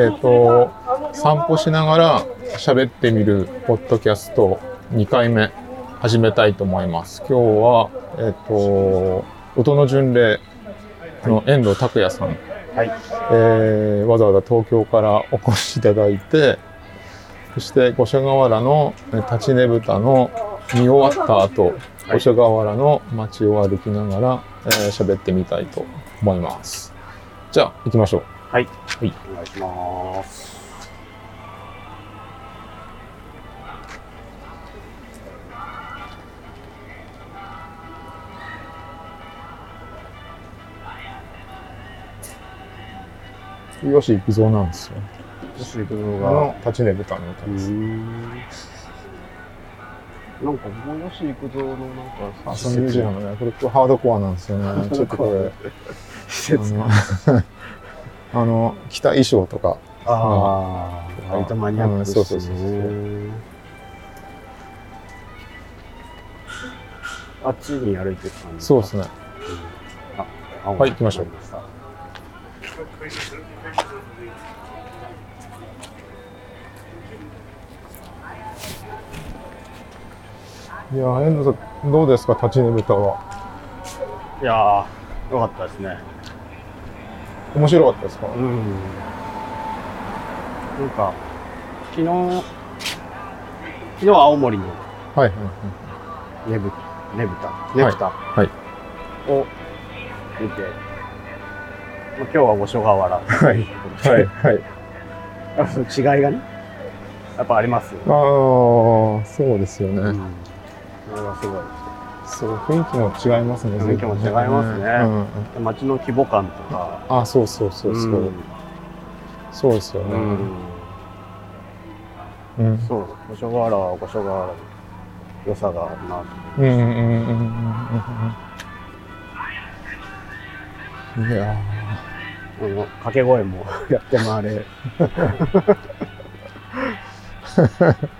はい。えっ、と、散歩しながら喋ってみるポッドキャスト2回目始めたいと思います。今日は、えっ、と、音の巡礼の遠藤拓也さん、はい。えーわざわざ東京からお越しいただいて、そして五所川原のえー立ちねぶたの見終わった後、五所川原の街を歩きながらえー喋、ってみたいと思います。じゃあ、行きましょう。はい。はい。お願いします。吉幾三なんですよ。吉井君あが。の立ちねぶたの歌です。ん。なんか、もう吉幾三のなんか、あ、そのミュージアムね。これハードコアなんですよね。ちょっとこれ、施設が。あの、着た衣装とか、ああ、割とマニアックですね。うんそうそうそうそうあっちに歩いてる感じ。そうですね。あ、青はい行きましょういやー、遠藤さん、どうですか、立ちねぶたは。いやー、よかったですね。面白かったですか、うん。なんか、昨日、昨日は青森のはいはいはい。ねぶ、ねぶた、ねぶたはい。を見て、まあ、今日は五所川原。はい。はい。はい。違いがね、やっぱありますよ。ああ、そうですよね。うん。それがすごい。そう、雰囲気も違いますね。雰囲気も違いますねうんうん街の規模感とか。あ、そうそうそうそう。うんそうですよね。うん。うん。そう、五所川原は五所川原の良さがあるなと。うんうんうんうんうんうん。いやあの掛け声もやって回れ。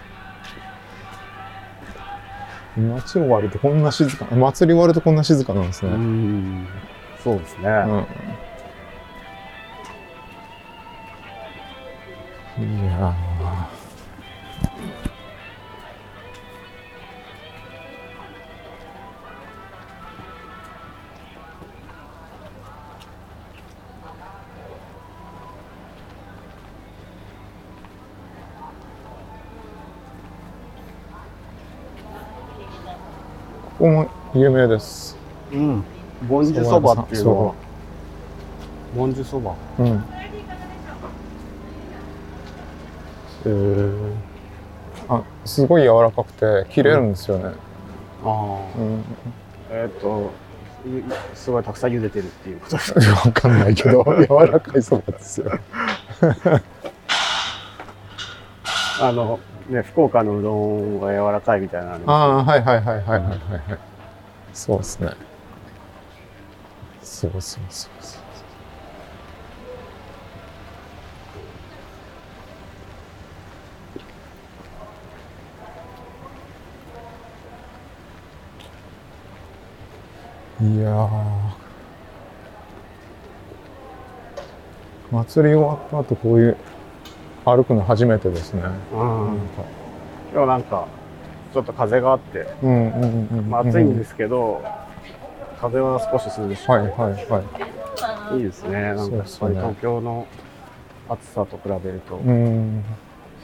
ー、街終わるとこんな静か、祭り終わるとこんな静かなんですね。ん。そうですね。うん。いやここも有名です。うん。ぼんじそばっていうのは。ぼんじそば。うん。えー、あ、すごい柔らかくて切れるんですよね。ああ。うん。えっ、と、ゆすごいたくさん茹でてるっていうことです。わかんないけど、柔らかいそばですよ。あの、ね、福岡のうどんが柔らかいみたいなのああ、はいはいはいはいはいはいはい。そうですね。そうそうそうそう。いやー。祭り終わった後こういう歩くの初めてですね。うん今日なんか、ちょっと風があって、うんうんうんうん。まあ、暑いんですけど、風は少し涼しくて、はいはいはい。いいですね。なんかやっぱり東京の暑さと比べると、うん。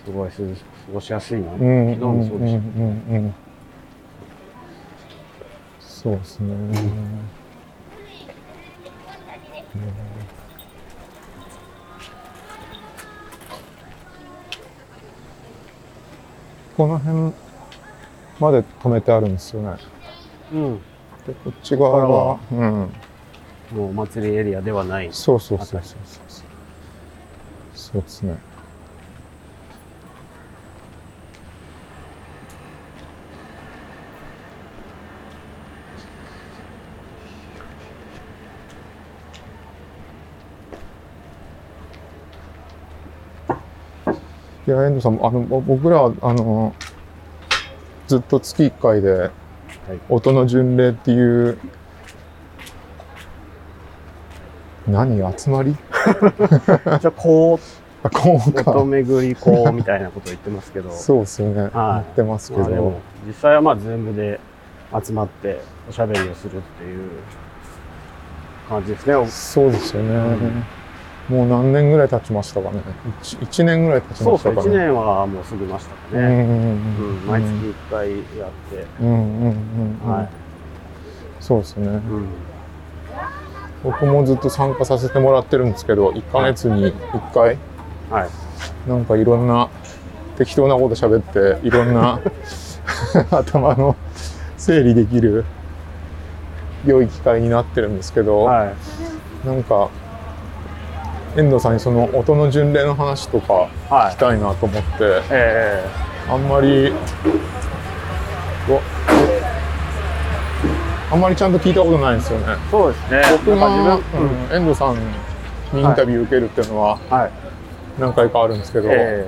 すごい涼し過ごしやすいな。昨うん。日もそうでした。うんうんうんそうですね。この辺まで止めてあるんですよね。うん。で、こっち側が、うん。もうお祭りエリアではない。そうそうそうそうそう。そうですね。いや、遠藤さん、あの、ぼ僕らは、あの、ずっと月1回で、音の巡礼っていう、何集まり？じゃあこあこう音巡りこうみたいなことを言ってますけど。そうですよね、はい。言ってますけど。まあ実際はまあズームで集まっておしゃべりをするっていう感じですね。おそうですよね、もう何年ぐらい経ちましたかね 1, 年ぐらい経ちそうですね。1ましたかね年はもう過ぎましたかね。うんうんうんうん、毎月1回やって。うんうんうんうんはい。そうですねうん。僕もずっと参加させてもらってるんですけど1ヶ月に1回はい。なんかいろんな適当なこと喋っていろんな 頭の整理できる良い機会になってるんですけど、はい。なんか遠藤さんにその音の巡礼の話とかはい聞き。たいなと思ってえあんまりあんまりちゃんと聞いたことないんですよねえそうですね。僕が、うん。うん遠藤さんにインタビュー受けるっていうのははい。何回かあるんですけど、え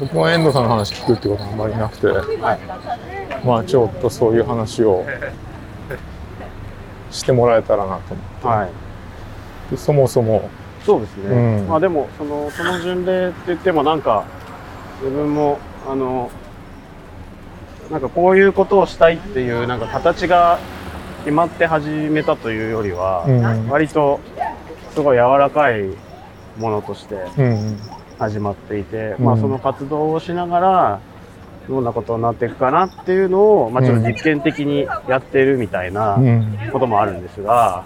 僕は遠藤さんの話聞くってことはあんまりなくてえはい。まあちょっとそういう話をしてもらえたらなと思ってはい。でそもそもそうですね。うん。まあでも、その、その巡礼って言ってもなんか、自分も、あの、なんかこういうことをしたいっていう、なんか形が決まって始めたというよりは、うん。割と、すごい柔らかいものとしてうん。始まっていて、うん。まあその活動をしながら、どんなことになっていくかなっていうのを、まあちょっと実験的にやってるみたいなうん。こともあるんですが、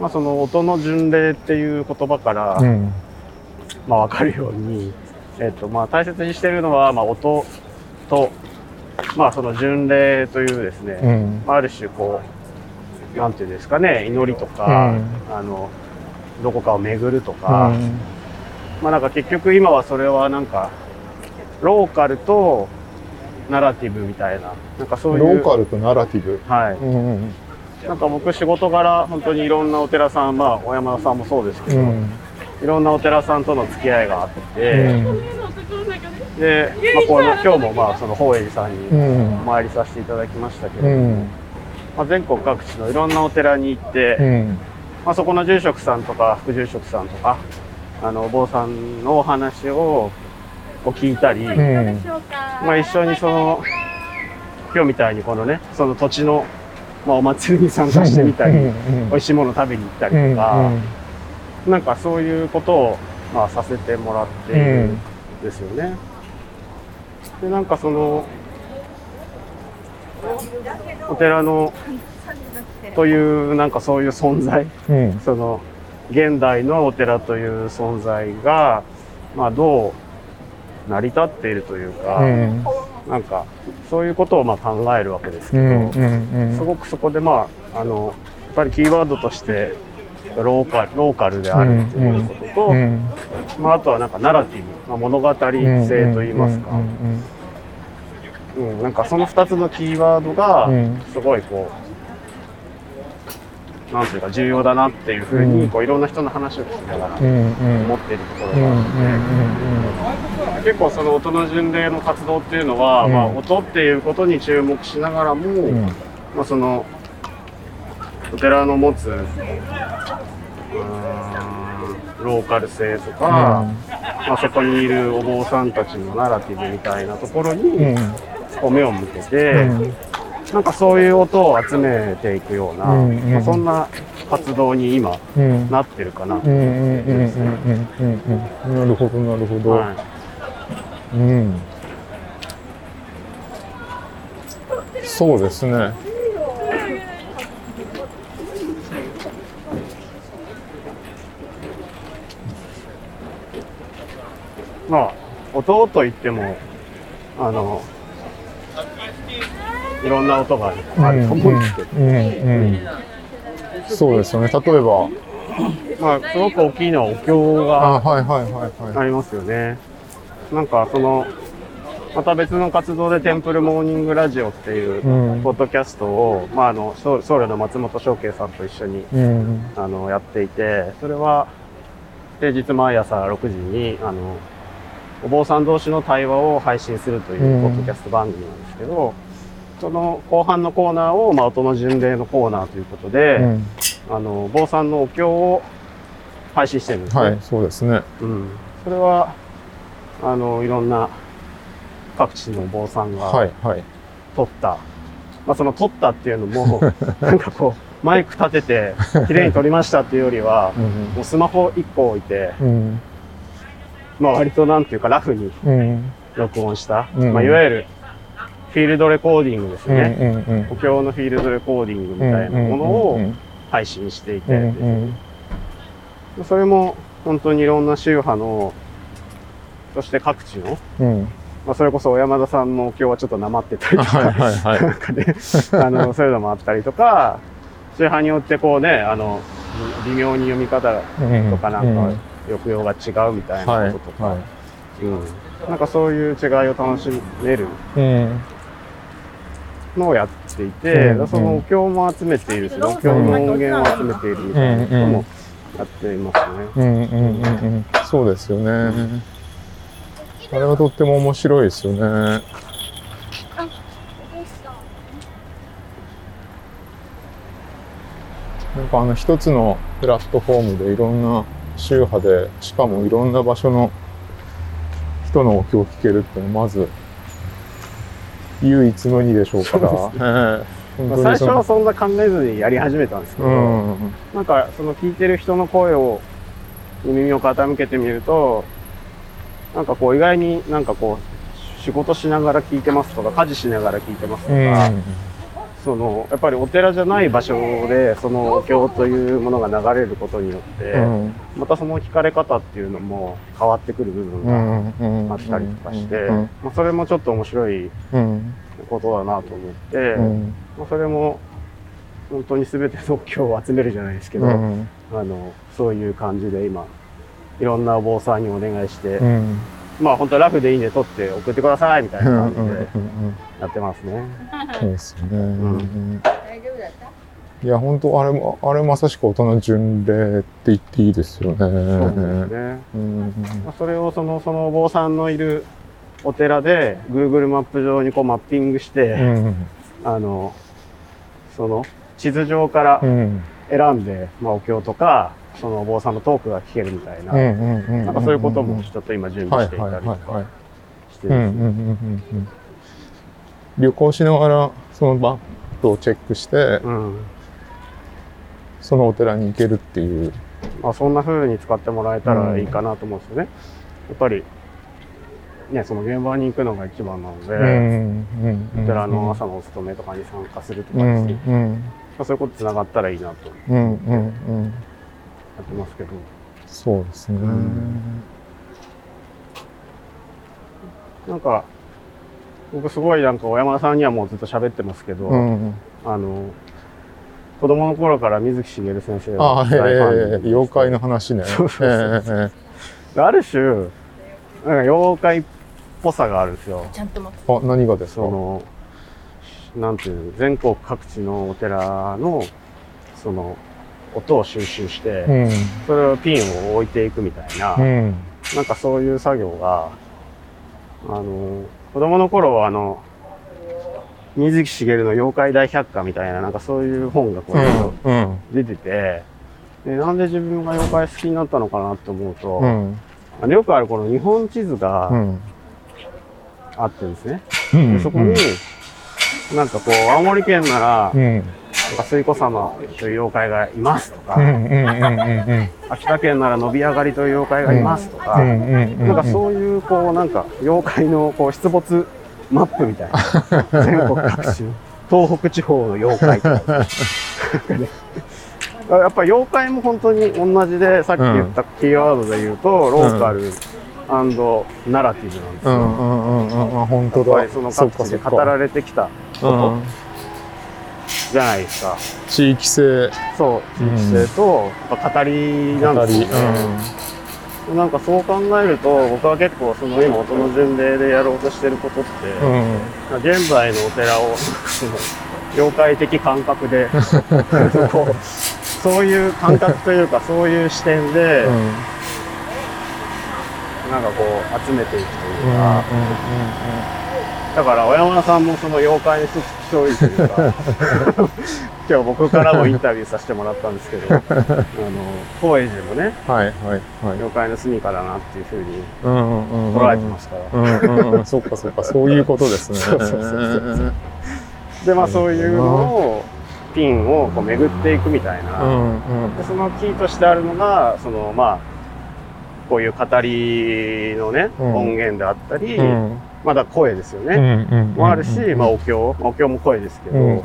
まあその音の巡礼っていう言葉から、うん。まあわかるように、えっとまあ大切にしてるのは、まあ音と、まあその巡礼というですね、うん。まあある種こう、なんていうんですかね、祈りとか、あの、どこかを巡るとか、まあなんか結局今はそれはなんか、ローカルとナラティブみたいな、なんかそういう。ローカルとナラティブ。はい。うんなんか僕仕事柄、本当にいろんなお寺さん、まあ小山田さんもそうですけど、うん。いろんなお寺さんとの付き合いがあって、うん。で、まあこの今日もまあその法栄寺さんうにん。お参りさせていただきましたけど、うん。まあ、全国各地のいろんなお寺に行って、うん。まあ、そこの住職さんとか副住職さんとか、あのお坊さんのお話をこう聞いたり、うん。まあ、一緒にその今日みたいにこのねその土地の、まあ、お祭りに参加してみたり、う ん美味しいもの食べに行ったりとか、なんかそういうことを、まあ、させてもらっているんですよね。でなんかそのお寺のというなんかそういう存在うんその現代のお寺という存在が、まあ、どう成り立っているというか、うん。なんかそういうことをまあ考えるわけですけど、すごくそこでまああのやっぱりキーワードとしてローカルローカルであるっていうことと、うんまあ、あとはなんかナラティブ、まあ、物語性といいますか、うんうん、なんかその2つのキーワードがうん。すごいこう、なんていうか重要だなっていうふううん。にこういろんな人の話を聞きながら思っているところがあって、結構その音の巡礼の活動っていうのは、うん。まあ、音っていうことに注目しながらも、うん。まあ、そのお寺の持つローカル性とか、まあ、そこにいるお坊さんたちのナラティブみたいなところにうん。こう目を向けて、うんなんかそういう音を集めていくような、うんうん。まあ、そんな活動に今うん。なってるかな。うんうんうんうんうんうん。うんなるほどなるほど、はい。うん。そうですね。まあ音といってもあのいろんな音がある。と思うんですけど、うん。うん。うん。そうですよね例えばまあすごく大きいのはお経がありますよね。なん。かそのまた別の活動でテンプルモーニングラジオっていうポッドキャストを、まあ、あの僧僧侶の松本翔慶さん。と一緒にうん。あのやっていてそれは平日毎朝6時にあのお坊さん。同士の対話を配信するといううん。ポッドキャスト番組なん。ですけど、その後半のコーナーを、まあ、音の巡礼のコーナーということで、うんあの坊さんのお経を配信してるんですね。はい、そうですね。うん。それは、あの、いろんな各地のお坊さんがはい、はい。撮った、まあその撮ったっていうのも、なんかこう、マイク立てて、綺麗に撮りましたっていうよりは、うんもうスマホ1個置いて、うん。まあ割となんていうかラフにうん。録音した、うんまあいわゆるフィールドレコーディングですうん。ね。うん。うん。お経のフィールドレコーディングみたいなものを配信していて、うん。それも本当にいろんな宗派の、そして各地の、うん。まあそれこそ小山田さんのお経はちょっとなまってたりとか、はい、はい、はい。なんかね、あの、そういうのもあったりとか、宗派によってこうね、あの、微妙に読み方とかなんか抑揚が違うみたいはないこととか、はい。うん。なんかそういう違いを楽しめるうん。のをやっていて、うんそのお経も集めているし、お経の音源を集めているみたいなこともやっていますね。うん。うん。うん。うん。そうですよね。あれはとっても面白いですよね。なんかあの一つのプラットフォームでいろんな宗派で、しかもいろんな場所の人のお経を聞けるっていうのはまず唯一無二でしょうから。まあ、最初はそんな考えずにやり始めたんですけど、うん。なんかその聞いてる人の声を耳を傾けてみると、なんかこう意外になんかこう仕事しながら聞いてますとか、家事しながら聞いてますとうか、ん。そのやっぱりお寺じゃない場所でそのお経というものが流れることによって、うん。またその聞かれ方っていうのも変わってくる部分うがん。うん。あったりとかして、うん。まあ、それもちょっと面白いうん。ことだなと思って、うん。まあ、それも本当に全てのお経を集めるじゃないですけど、うん。あのそういう感じで今いろんなお坊さんにお願いして、うん。まあ本当ラフでいいんで撮って送ってくださいみたいなうん。感じでやってますね。そうですよね。ん大丈夫だったいや、本当あれも、あれまさしく大人巡礼って言っていいですよね。そうですね。うん。まあ、それをそのそのお坊さんのいるお寺で Google マップ上にこうマッピングして、うん。あのその地図上からうん。選んで、まあ、お経とかそのお坊さんのトークが聞けるみたいな。なんかそういうこともちょっと今準備していたりとか。して。ですね。旅行しながら、そのマップをチェックして、うんそのお寺に行けるっていう。まあ、そんな風に使ってもらえたらいいかなと思うんですよね。やっぱり、ね、その現場に行くのが一番なので、うん。うん。お寺の朝のお勤めとかに参加するとかうん。ですね、うん。まあそういうことつながったらいいなとうん。うん。うん。やってますけど、そうですね。なんか、僕すごいなんか小山田さんにはもうずっと喋ってますけど、うん。あの、子供の頃から水木しげる先生ああ、の大ファンですけど妖怪の話ね。ある種、なんか妖怪っぽさがあるんですよ。ちゃんと持ってええあ、何がですか？その、なんていうの、全国各地のお寺の、その、音を収集して、うん。それをピンを置いていくみたいな、うん。なんかそういう作業が、あの、子供の頃はあの、水木しげるの妖怪大百科みたいな、なんかそういう本がこう。出てて、で、なんで自分が妖怪好きになったのかなって思うと、うん。あのよくあるこの日本地図うがん。あってですね、うん。でそこに、なんかこう、青森県なら、うん。なんか水子様という妖怪がいますとか、うん。うん。うん。うん。秋田県なら伸び上がりという妖怪がいますとか、うん。うん。なんかそういう、こう、なんか、妖怪の、こう、出没マップみたいな。全国各地の、東北地方の妖怪とか。ねやっぱり妖怪も本当に同じで、さっき言ったキーワードで言うと、ローカルナラティブなんですよ。うん。うん。うん。うん。本当だ。やっぱりその各地で語られてきたうん。じゃないですか。地域性。そう、地域性と、やっぱ語りなんですよね。なんかそう考えると、僕は結構その今音の巡礼でやろうとしてることって、うん。現在のお寺を、その、妖怪的感覚で、こう、そういう感覚というか、そういう視点で、うん。なんかこう、集めていくとうん。いうか、だから、小山田さんもその妖怪の一人というか、今日僕からもインタビューさせてもらったんですけど、あの、高円寺もね、はいはいはい。業界の住みかだなっていうふうに。捉えてますから。うんうんうん。そっかそっか、そういうことですね。そうそうそうそうで、まあそういうのを、ピンをこう巡っていくみたいな。うんうんでそのキーとしてあるのが、そのまあ、こういう語りのね、うん音源であったり、うんまだ声ですようんね。うんもあるし、まあお経、まあお経も声ですけど、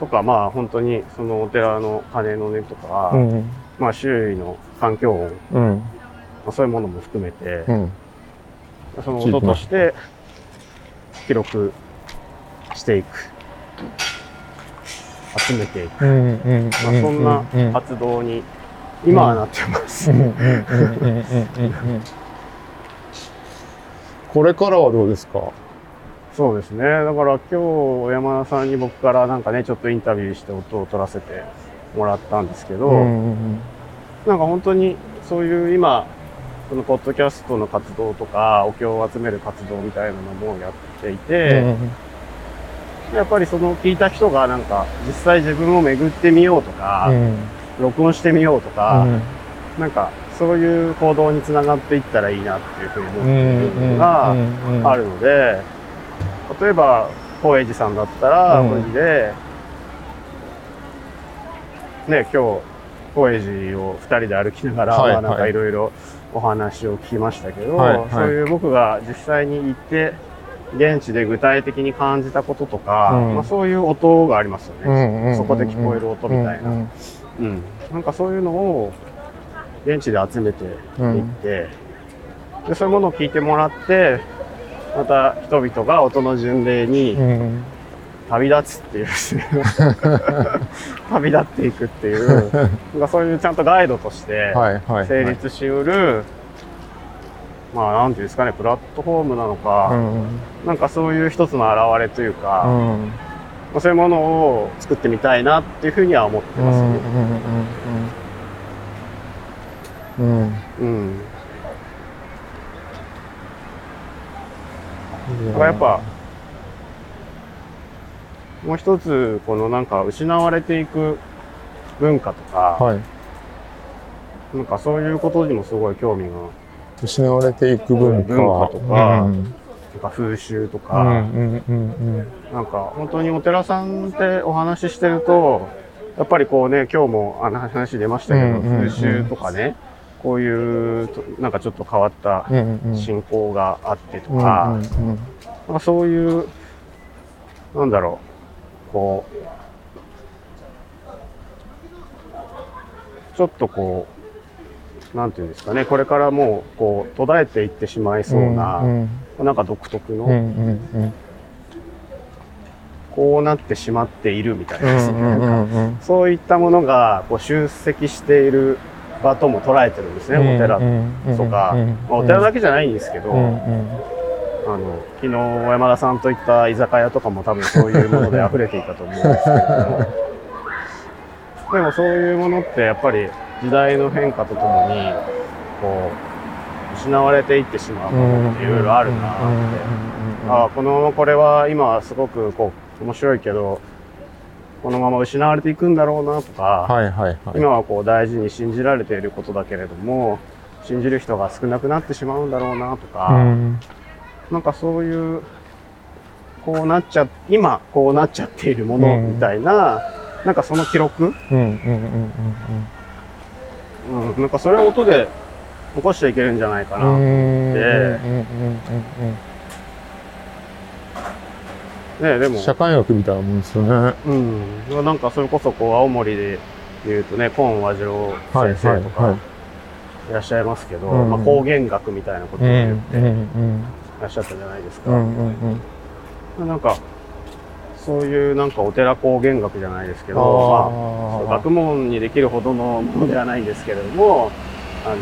とかまあ本当にそのお寺の鐘の音とか、うんうん。まあ周囲の環境音、まうん。あ、そういうものも含めて、うん。その音として記録していく。集めていく。まあ、そんなうん活動に今はなってます。うんうんうんうんうんうんこれからはどうですか？そうですね。だから今日、小山田さんに僕からなんかね、ちょっとインタビューして音を取らせてもらったんですけど、うんなんか本当にそういう今、そのポッドキャストの活動とか、お経を集める活動みたいなのもやっていて、やっぱりその聞いた人がなんか実際自分を巡ってみようとか、録音してみようとか、なん。かそういう行動につながっていったらいいなっていうふうに思っているのがあるので、例えば、高円寺さんだったら、うん。これで、ね、今日、高円寺を二人で歩きながら、はいまあなんかはい。いろいろお話を聞きましたけど、はいはい。そういう僕が実際に行って、現地で具体的に感じたこととか、うん。まあ、そういう音がありますよね。そこで聞こえる音みたいな。うん。うん。なんかそういうのを現地で集めていって、で、そういうものを聞いてもらって、また人々が音の巡礼にうん。旅立つっていうですね旅立っていくっていう、そういうちゃんとガイドとしてはいはい成立しうる、まあなんていうんですかね、プラットフォームなのか、うん。なんかそういう一つの表れというか、まうん。あそういうものを作ってみたいなっていうふうには思ってますね。うんうんうんうん。だからやっぱ、もう一つ、このなんか失われていく文化とか、はい。なんかそういうことにもすごい興味が、失われていく文化。とかうん。なんか風習とうんか、うんうん。なんか本当にお寺さんってお話ししてると、やっぱりこうね、今日もあの話出ましたけど、うんうんうん。風習とかね、こういうと、なんかちょっと変わった信仰があってとうんか、そういう、なんだろう、こう、ちょっとこう、なんていうんですかね、これからもう、こう、途絶えていってしまいそうな、んなんか独特の、こうなってしまっているみたいなですね、そういったものが、こう、集積している場とも捉えてるんですね、お寺とか、まあ、お寺だけじゃないんですけど、あの、昨日、小山田さんと行った居酒屋とかも多分そういうもので溢れていたと思うんですけれども、でもそういうものってやっぱり時代の変化とともに、こう、失われていってしまうものっていろいろあるなって。ああ、この、これは今はすごくこう、面白いけど、このまま失われていくんだろうなとか、はいはいはい。今はこう大事に信じられていることだけれども、信じる人が少なくなってしまうんだろうなとか、うん。なんかそういう、こうなっちゃ、今こうなっちゃっているものみたいな、なんかその記録、うんうんうんうん、なんかそれを音で起こしていけるんじゃないかな。うんうんうんうんでうんうんね、でも、社会学みたいなもんですよね。うん、なんかそれこそこう青森で言うとね、コーン和次郎はい先生とかはいはい。いらっしゃいますけど、うん。まあ方言学みたいなことをうん言っうんうん。てらっしゃったじゃないですか。うんうんうんなんか、そういうなんかお寺工芸学じゃないですけど、まあ、あ学問にできるほどのものではないんですけれども、あ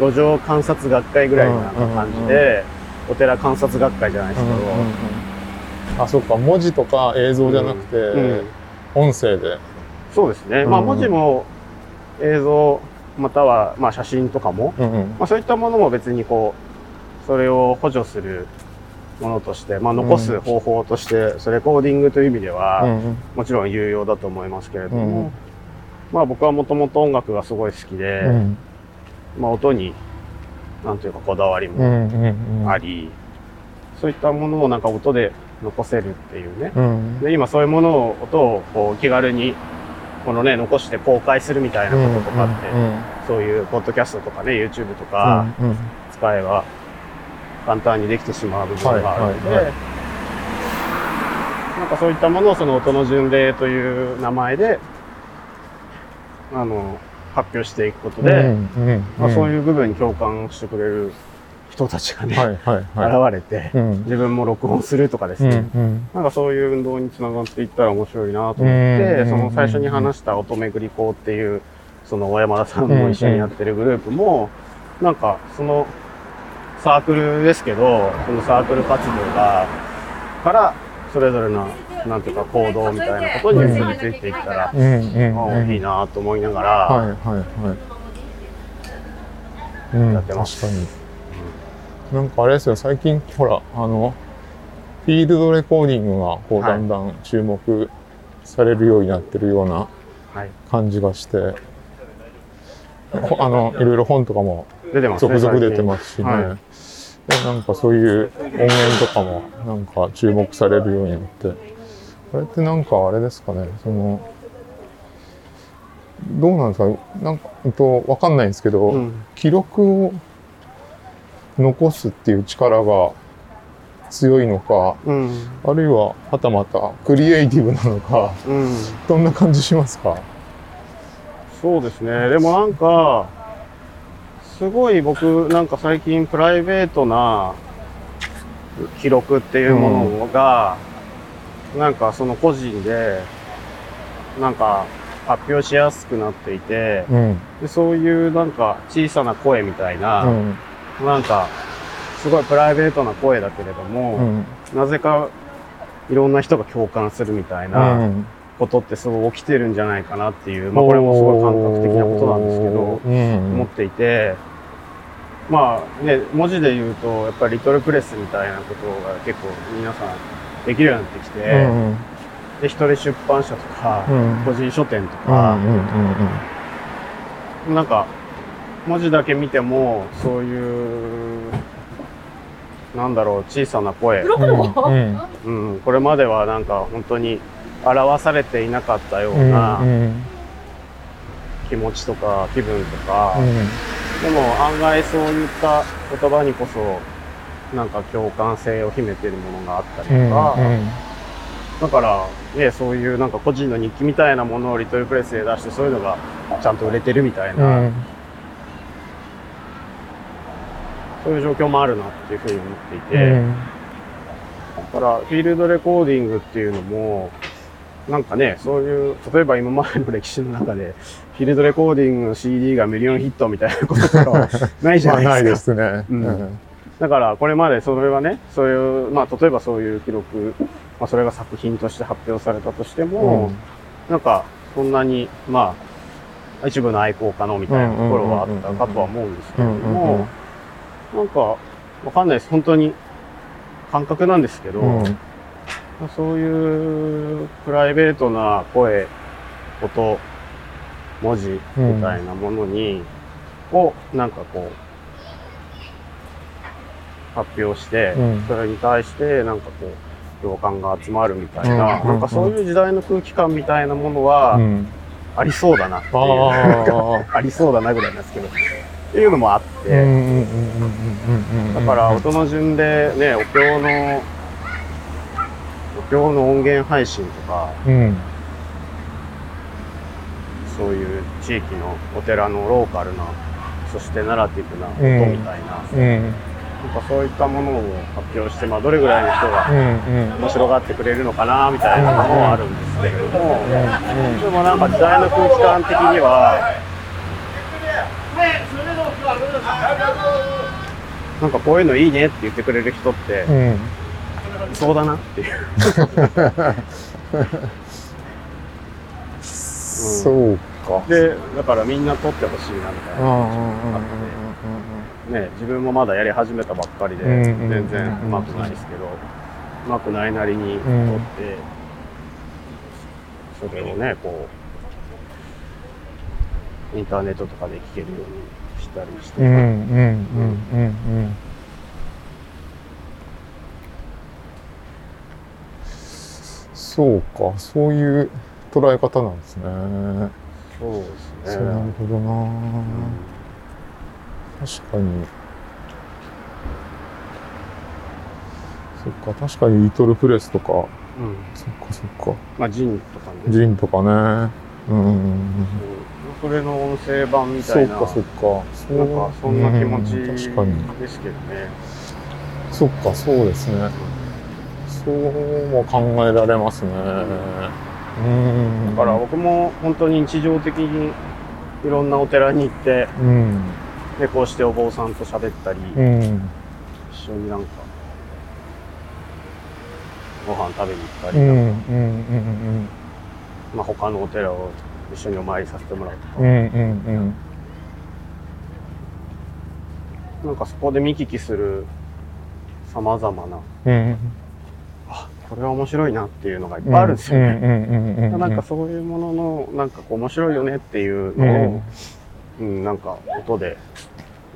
の、路上観察学会ぐらいの感じで、お寺観察学会じゃないですけど、あそっか文字とか映像じゃなくて、うん。音声で。そうですね。まあうん。文字も映像、またはまあ写真とかも、うんうん。まあそういったものも別にこう、それを補助するものとして、まあ、残す方法として、それレコーディングという意味では、うんもちろん有用だと思いますけれども、うんまあ僕はもともと音楽がすごい好きで、うん。まあ音に、なんというかこだわりうんもうんうん。あり、そういったものをなんか音で残せるっていうね。うん。で、今そういうものを、音をこう気軽に、このね、残して公開するみたいなこととかって、そういうポッドキャストとかね、YouTube とかうんうん。使えば簡単にできてしまう部分があるので、はいはいはなんかそういったものをその音の巡礼という名前で、あの、発表していくことで、うんうんまあ、そうういう部分に共感してくれる人たちがね、んはいはいはい。現れて、うん。自分も録音するとかですうね、んうん。なんかそういう運動につながっていったら面白いなと思って、うんその最初に話した乙女栗校っていう、その小山田さんも一緒にやってるグループも、なんかそのサークルですけど、そのサークル活動が、からそれぞれの、なんていうか行動みたいなことに結びついていったら、うんうんあうん。いいなと思いながら、はいはいはい。うんやってます。確かになんかあれですよ最近ほらあのフィールドレコーディングがこうはい。だんだん注目されるようになってるようなはい、感じがして、ほあのいろいろ本とかも出てますね。続々出てますしね、はい。でなんかそういう音源とかもなんか注目されるようになって。これってなんかあれですかねそのどうなんですかなんか、わかんないんですけど、うん。記録を残すっていう力が強いのかうん。あるいははたまたクリエイティブなのかうん。どんな感じしますか？そうですね。でもなんか、すごい僕、なんか最近プライベートな記録っていうものが、なんかその個人で、なんか発表しやすくなっていて、うんでそういうなんか小さな声みたいな、うんなんかすごいプライベートな声だけれども、うん。なぜかいろんな人が共感するみたいな、うん。ことってすごい起きてるんじゃないかなっていう、まあこれもすごい感覚的なことなんですけど、うん。思っていて、まあね、文字で言うと、やっぱりリトルプレスみたいなことが結構皆さんできるようになってきて、うん。で、一人出版社とか、うん。個人書店とうんか、うん。なんか、文字だけ見ても、そういう、なんだろう、小さな声、うんうん、これまではなんか本当に表されていなかったよううんなうん。気持ちとか気分とか、うん。でも案外そういった言葉にこそなんか共感性を秘めているものがあったりとか、だからねそういうなんか個人の日記みたいなものをリトルプレスで出してそういうのがちゃんと売れてるみたいな、そういう状況もあるなっていうふうに思っていて、だからフィールドレコーディングっていうのもなんかねそういう例えば今までの歴史の中でフィールドレコーディングの CD がミリオンヒットみたいなこととかは ないじゃまあないですか。ないですね。うん。だからこれまでそれはね、そういう、まあ例えばそういう記録、まあそれが作品として発表されたとしても、なんかそんなに、まあ一部の愛好家のみたいなところはあったかとは思うんですけれども、なんかわかんないです。本当に感覚なんですけど、うん。そういうプライベートな声、音、文字みたいなものに、をなんかこう、発表して、うん。それに対してなんかこう、共感が集まるみたいな、うん。なんかそういう時代の空気感みたいなものはうん。ありそうだなっていう、あ ありそうだなぐらいなんですけど、っていうのもあって、だから音の順でね、お経の、お経の音源配信とか、うんそういう地域のお寺のローカルな、そしてナラティブな音みたいな、うんなんかそういったものを発表して、まあどれぐらいの人が面白がってくれるのかな、みたいなのもあるんですけれども、でもなんか時代の空気感的には、なんかこういうのいいねって言ってくれる人ってう、ん。いそうだなっていう。そうか。で、だからみんな撮ってほしいなみたいな。うんうんうんうんうんね、自分もまだやり始めたばっかりで、全然うまくないですけど、うまくないなりに撮って、それをね、こう、インターネットとかで聞けるようにしたりして、うんうんうんうんそうかそういう捉え方なんですね。そうですそうなるね。ほどな。うん確かに。そっか確かにリトルプレスとか。うん。そっかそっか。まあ、ジンとかね。ジンとかね。うん。うんう。んうんそれの音声版みたいな。そうかそっか。そう。なんかそんな気持ちですけどね。そっかそうですね。そうも考えられますね。うん。だから僕も本当に日常的にいろんなお寺に行って、うん。でこうしてお坊さんと喋ったり、うん。一緒になんかご飯食べに行ったり、うんうんうん。まあ、他のお寺を一緒にお参りさせてもらうとか、うんうんうん。なんかそこで見聞きするさまざまなうん。あこれは面白いなっていうのがいっぱいあるんですよね。うんうんうんうんなんかそういうもののなんかこう面白いよねっていうのを、うん。なんか音で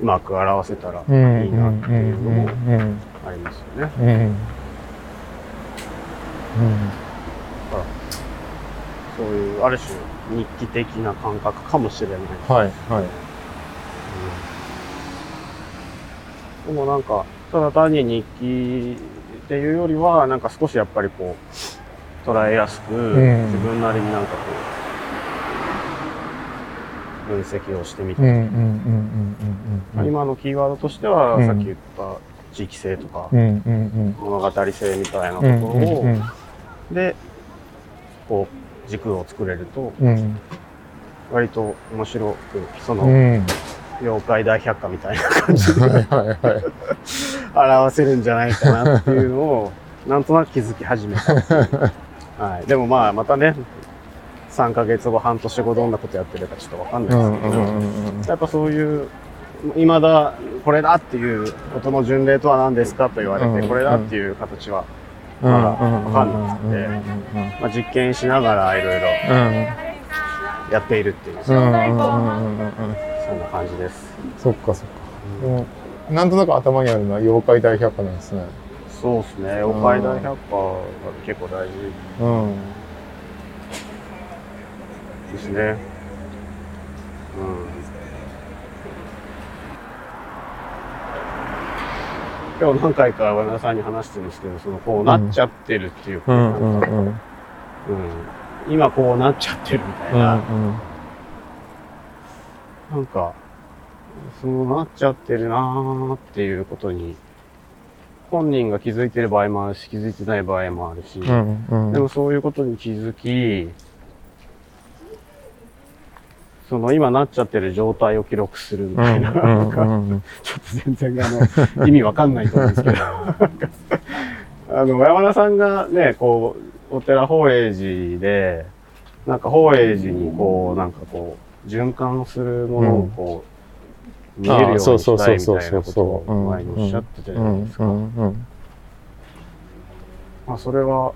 うまく表せたらいいなっていうのもありますよね。うんうんそういうある種日記的な感覚かもしれない。はいはい。でもなんかただ単に日記っていうよりはなんか少しやっぱりこう捉えやすく、ん。自分なりになんかこう分析をしてみた今のキーワードとしては、うん。さっき言った地域性とか、うんうんうん。物語性みたいなところうんを、うん。でこう軸を作れるとうん。割と面白くそのうん。妖怪大百科みたいな感じで 表せるんじゃないかなっていうのをなんとなく気づき始めた、はい、でもまあまたね3ヶ月後半年後どんなことやってるかちょっとわかんうないですけど、んうんうんやっぱそういう、未だこれだっていうことの巡礼とは何ですかと言われて、うんこれだっていう形は、うんまだわかんなくてまあ、実験しながらいろいろやっているっていう、うんうんうんうんうんうんそんな感じです。そっかそっかでもなんとなく頭にあるのは妖怪大百科なんですねそうですね、妖怪大百科が結構大事うんですね。うん。今日何回か和田さんに話してるんですけど、そのこうなっちゃってるっていうか、うんうんうん。うん。今こうなっちゃってるみたいな、なんか、そうなっちゃってるなーっていうことに、本人が気づいてる場合もあるし、気づいてない場合もあるし、うんうん。でもそういうことに気づき、その今なっちゃってる状態を記録するみたいな、なんかちょっと全然あの、意味わかんないと思うんですけど、あの、山田さんがね、こう、お寺法栄寺で、なんか法栄寺にこう、なんかこう、循環するものをこう、見えるようにしたいみたいなことを前におっしゃってたじゃないですか。うんうん。まあ、それは、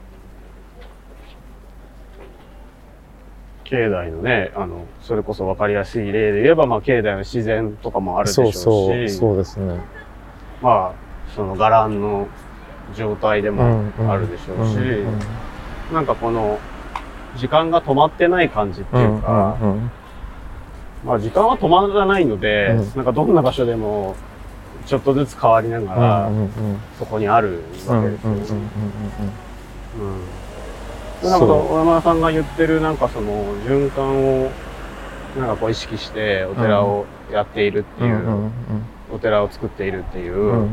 境内のね、あの、それこそ分かりやすい例で言えば、まあ、境内の自然とかもあるでしょそううし、そうそうですね。まあ、その伽藍の状態でもあるでしょうし、なんかこの、時間が止まってない感じっていうか、まあ時間は止まらないので、うん。なんかどんな場所でも、ちょっとずつ変わりながら、そこにあるわけですよね。うんう。ん。なんか小山田さんが言ってるなんかその循環をなんかこう意識してお寺をやっているっていう、うんお寺を作っているっていう、うん。うん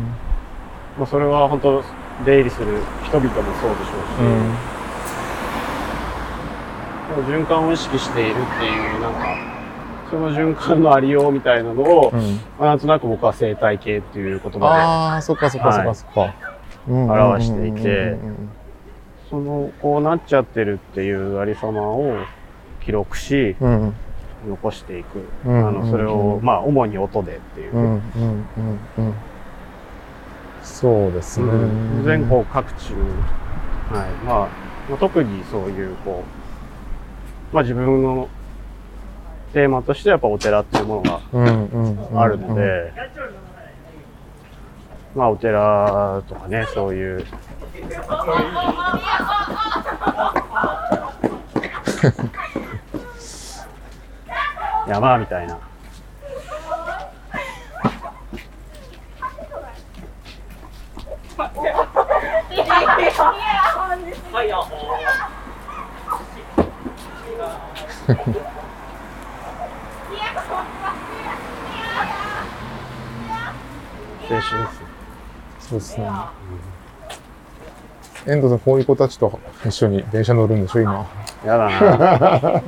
まあそれは本当出入りする人々もそうでしょうし、うん。循環を意識しているっていうなんかその循環のありようみたいなのを、うん。まあなんとなく僕は生態系っていう言葉ああそっかそっかそっかそっか。表していてうんでそのこうなっちゃってるっていうありさまを記録し、うん。うん残していく。うん。あの、それを、うん。まあ、主に音でっていう。うん。そうですね、うん。全国各地に、はい。まあ、まあ特にそういう、こう、まあ自分のテーマとしてやっぱお寺っていうものがあるので、まあお寺とかね、そういう、山みたいな。青春ですよ。そうですね遠藤さんこういう子たちと一緒に電車乗るんでしょ今やだな。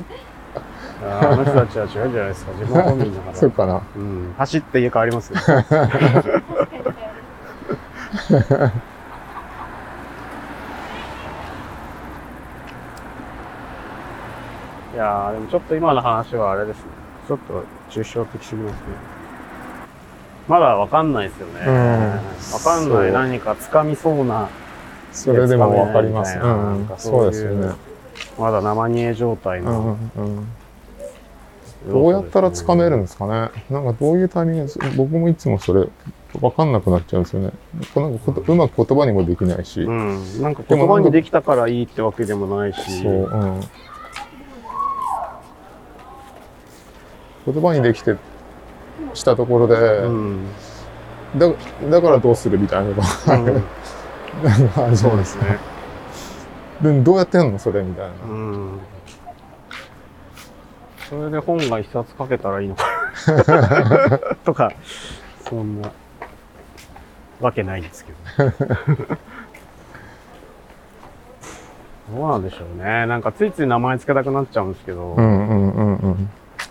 ああの人たちは違うじゃないですか。自分本人だから。そうかなうん。走って家帰りますよ。いやー、でもちょっと今の話はあれですね。ちょっと抽象的すぎますね。まだわかんないですよね。うんわかんない何か掴みそうな、それでもわかりますつかめないみたいなうんなんかそうですよねまだ生煮え状態うの。んうんどうやったらつかめるんですかねなんかどういうタイミングで僕もいつもそれわかんなくなっちゃうんですよねなんかうまく言葉にもできないし、うん。なんか言葉にできたからいいってわけでもないし。そう、うん。言葉にできて、したところで、うん。だだからどうするみたいなのが、うんなんかあそうです。ね。でどうやってんのそれみたいな。うん。それで本が一冊書けたらいいのか とか、そんなわけないんですけど、ね。どうなんでしょうね。なんかついつい名前つけたくなっちゃうんですけど、うんうんうんうん。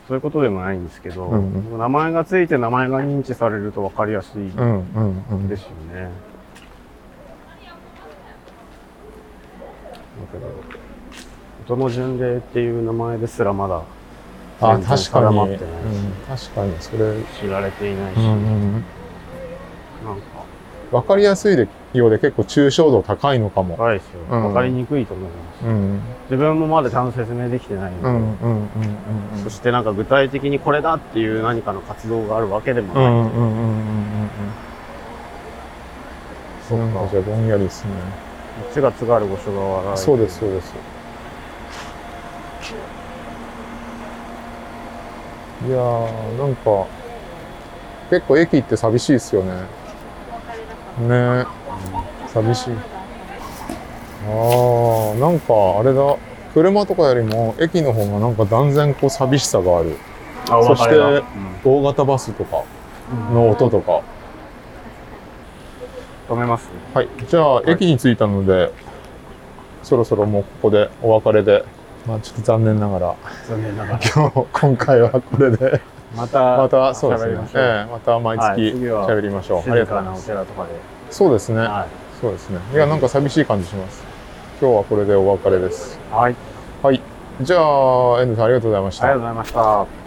そういうことでもないんですけど、うん名前がついて名前が認知されると分かりやすいうんうんうんですよね。だけど、音の巡礼っていう名前ですらまだあ、全然確かに。定まってないしうん、確かに、それ、知られていないし、うんうん。なんか、わかりやすいでようで結構抽象度高いのかも。怖いですよ。うん分かりにくいと思います。うん。自分もまだちゃんと説明できてないうんので、そしてなんか具体的にこれだっていう何かの活動があるわけでもない。んうんうんうんうんうん。そっかじゃあぼんやりですね。こっちが津軽五所川原そうです、そうです。いやー、なんか、結構駅って寂しいですよね。ね寂しい。あー、なんかあれだ、車とかよりも駅の方がなんか断然こう寂しさがある。そしてうん大型バスとかの音とか。止めます？はい。じゃあ、い駅に着いたので、そろそろもうここでお別れで、まあちょっと残念ながら、残念ながら。今日、今回はこれで、また、また、そうですねええまた毎はい月次は喋りましょう。ありがとうございます。寺とかで。そうですね。はそうですね。いや、なんか寂しい感じします。今日はこれでお別れです。い。はい。はい。じゃあ、遠藤さんありがとうございましたありがとう。ございました。